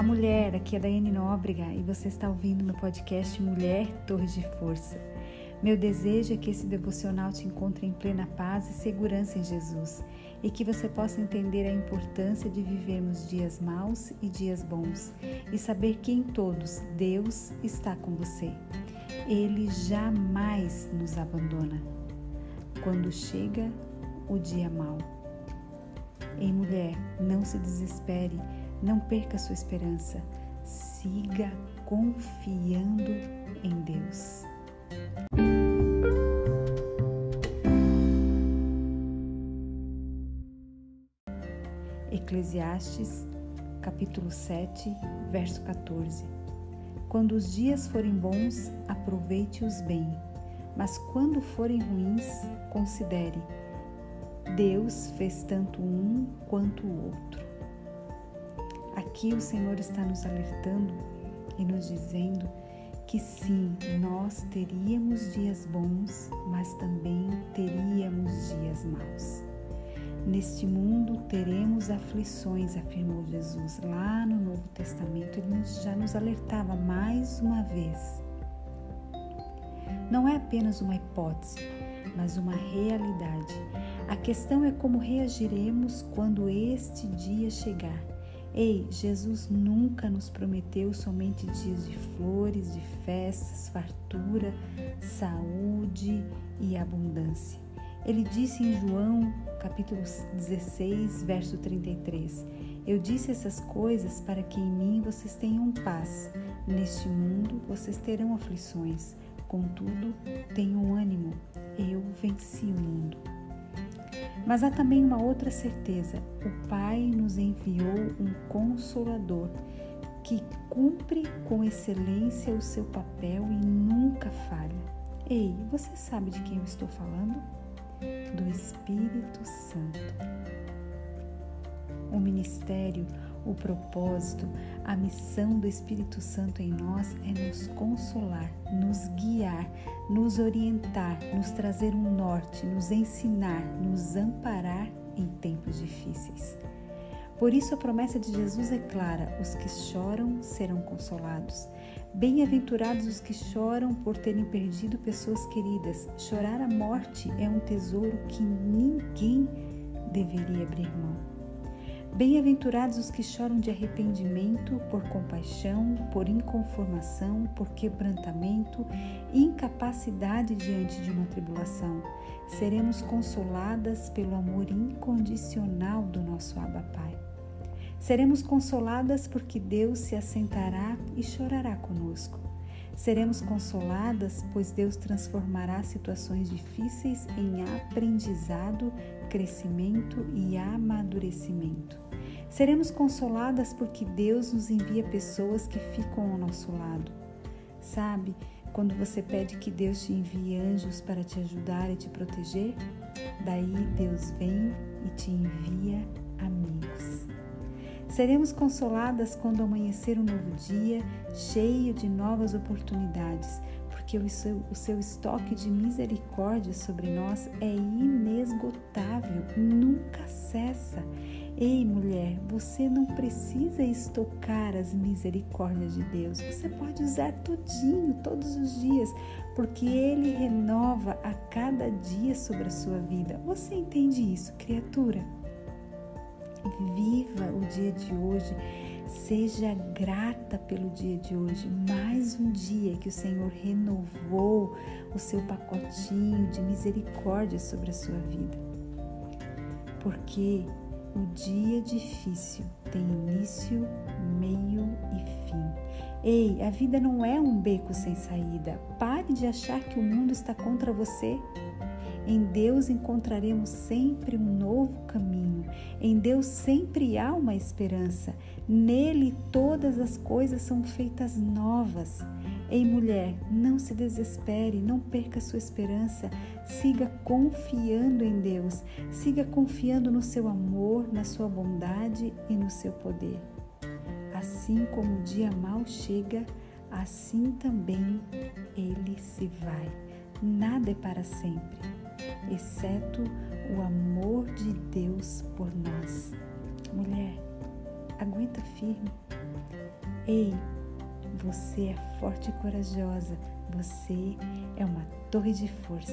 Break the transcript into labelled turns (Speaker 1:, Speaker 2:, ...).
Speaker 1: Olá, mulher. Aqui é a Daiane Nóbrega e você está ouvindo meu podcast Mulher Torre de Força. Meu desejo é que esse devocional te encontre em plena paz e segurança em Jesus e que você possa entender a importância de vivermos dias maus e dias bons e saber que em todos Deus está com você. Ele jamais nos abandona quando chega o dia mau. Ei, mulher, não se desespere não perca sua esperança. Siga confiando em Deus. Eclesiastes, capítulo 7, verso 14. Quando os dias forem bons, aproveite-os bem, mas quando forem ruins, considere: Deus fez tanto um quanto o outro. Aqui o Senhor está nos alertando e nos dizendo que sim, nós teríamos dias bons, mas também teríamos dias maus. Neste mundo teremos aflições, afirmou Jesus lá no Novo Testamento. Ele já nos alertava mais uma vez. Não é apenas uma hipótese, mas uma realidade. A questão é como reagiremos quando este dia chegar. Ei, Jesus nunca nos prometeu somente dias de flores, de festas, fartura, saúde e abundância. Ele disse em João, capítulo 16, verso 33: Eu disse essas coisas para que em mim vocês tenham paz. Neste mundo vocês terão aflições, contudo, tenham ânimo. Eu venci o mundo. Mas há também uma outra certeza: o Pai nos enviou um consolador que cumpre com excelência o seu papel e nunca falha. Ei, você sabe de quem eu estou falando? Do Espírito Santo. O ministério o propósito, a missão do Espírito Santo em nós é nos consolar, nos guiar, nos orientar, nos trazer um norte, nos ensinar, nos amparar em tempos difíceis. Por isso a promessa de Jesus é clara: os que choram serão consolados. Bem-aventurados os que choram por terem perdido pessoas queridas. Chorar a morte é um tesouro que ninguém deveria abrir mão. Bem-aventurados os que choram de arrependimento, por compaixão, por inconformação, por quebrantamento e incapacidade diante de uma tribulação. Seremos consoladas pelo amor incondicional do nosso Abba Pai. Seremos consoladas porque Deus se assentará e chorará conosco. Seremos consoladas, pois Deus transformará situações difíceis em aprendizado, crescimento e amadurecimento. Seremos consoladas porque Deus nos envia pessoas que ficam ao nosso lado. Sabe, quando você pede que Deus te envie anjos para te ajudar e te proteger, daí Deus vem e te envia amigos. Seremos consoladas quando amanhecer um novo dia, cheio de novas oportunidades, porque o seu, o seu estoque de misericórdia sobre nós é inesgotável, nunca cessa. Ei, mulher, você não precisa estocar as misericórdias de Deus. Você pode usar tudinho, todos os dias, porque Ele renova a cada dia sobre a sua vida. Você entende isso, criatura? Viva o dia de hoje. Seja grata pelo dia de hoje, mais um dia que o Senhor renovou o seu pacotinho de misericórdia sobre a sua vida. Porque o dia difícil tem início, meio e fim. Ei, a vida não é um beco sem saída. Pare de achar que o mundo está contra você. Em Deus encontraremos sempre um novo caminho. Em Deus sempre há uma esperança. Nele todas as coisas são feitas novas. Ei, mulher, não se desespere, não perca sua esperança. Siga confiando em Deus. Siga confiando no seu amor, na sua bondade e no seu poder. Assim como o dia mal chega, assim também ele se vai. Nada é para sempre exceto o amor de Deus por nós. Mulher, aguenta firme. Ei, você é forte e corajosa. Você é uma torre de força.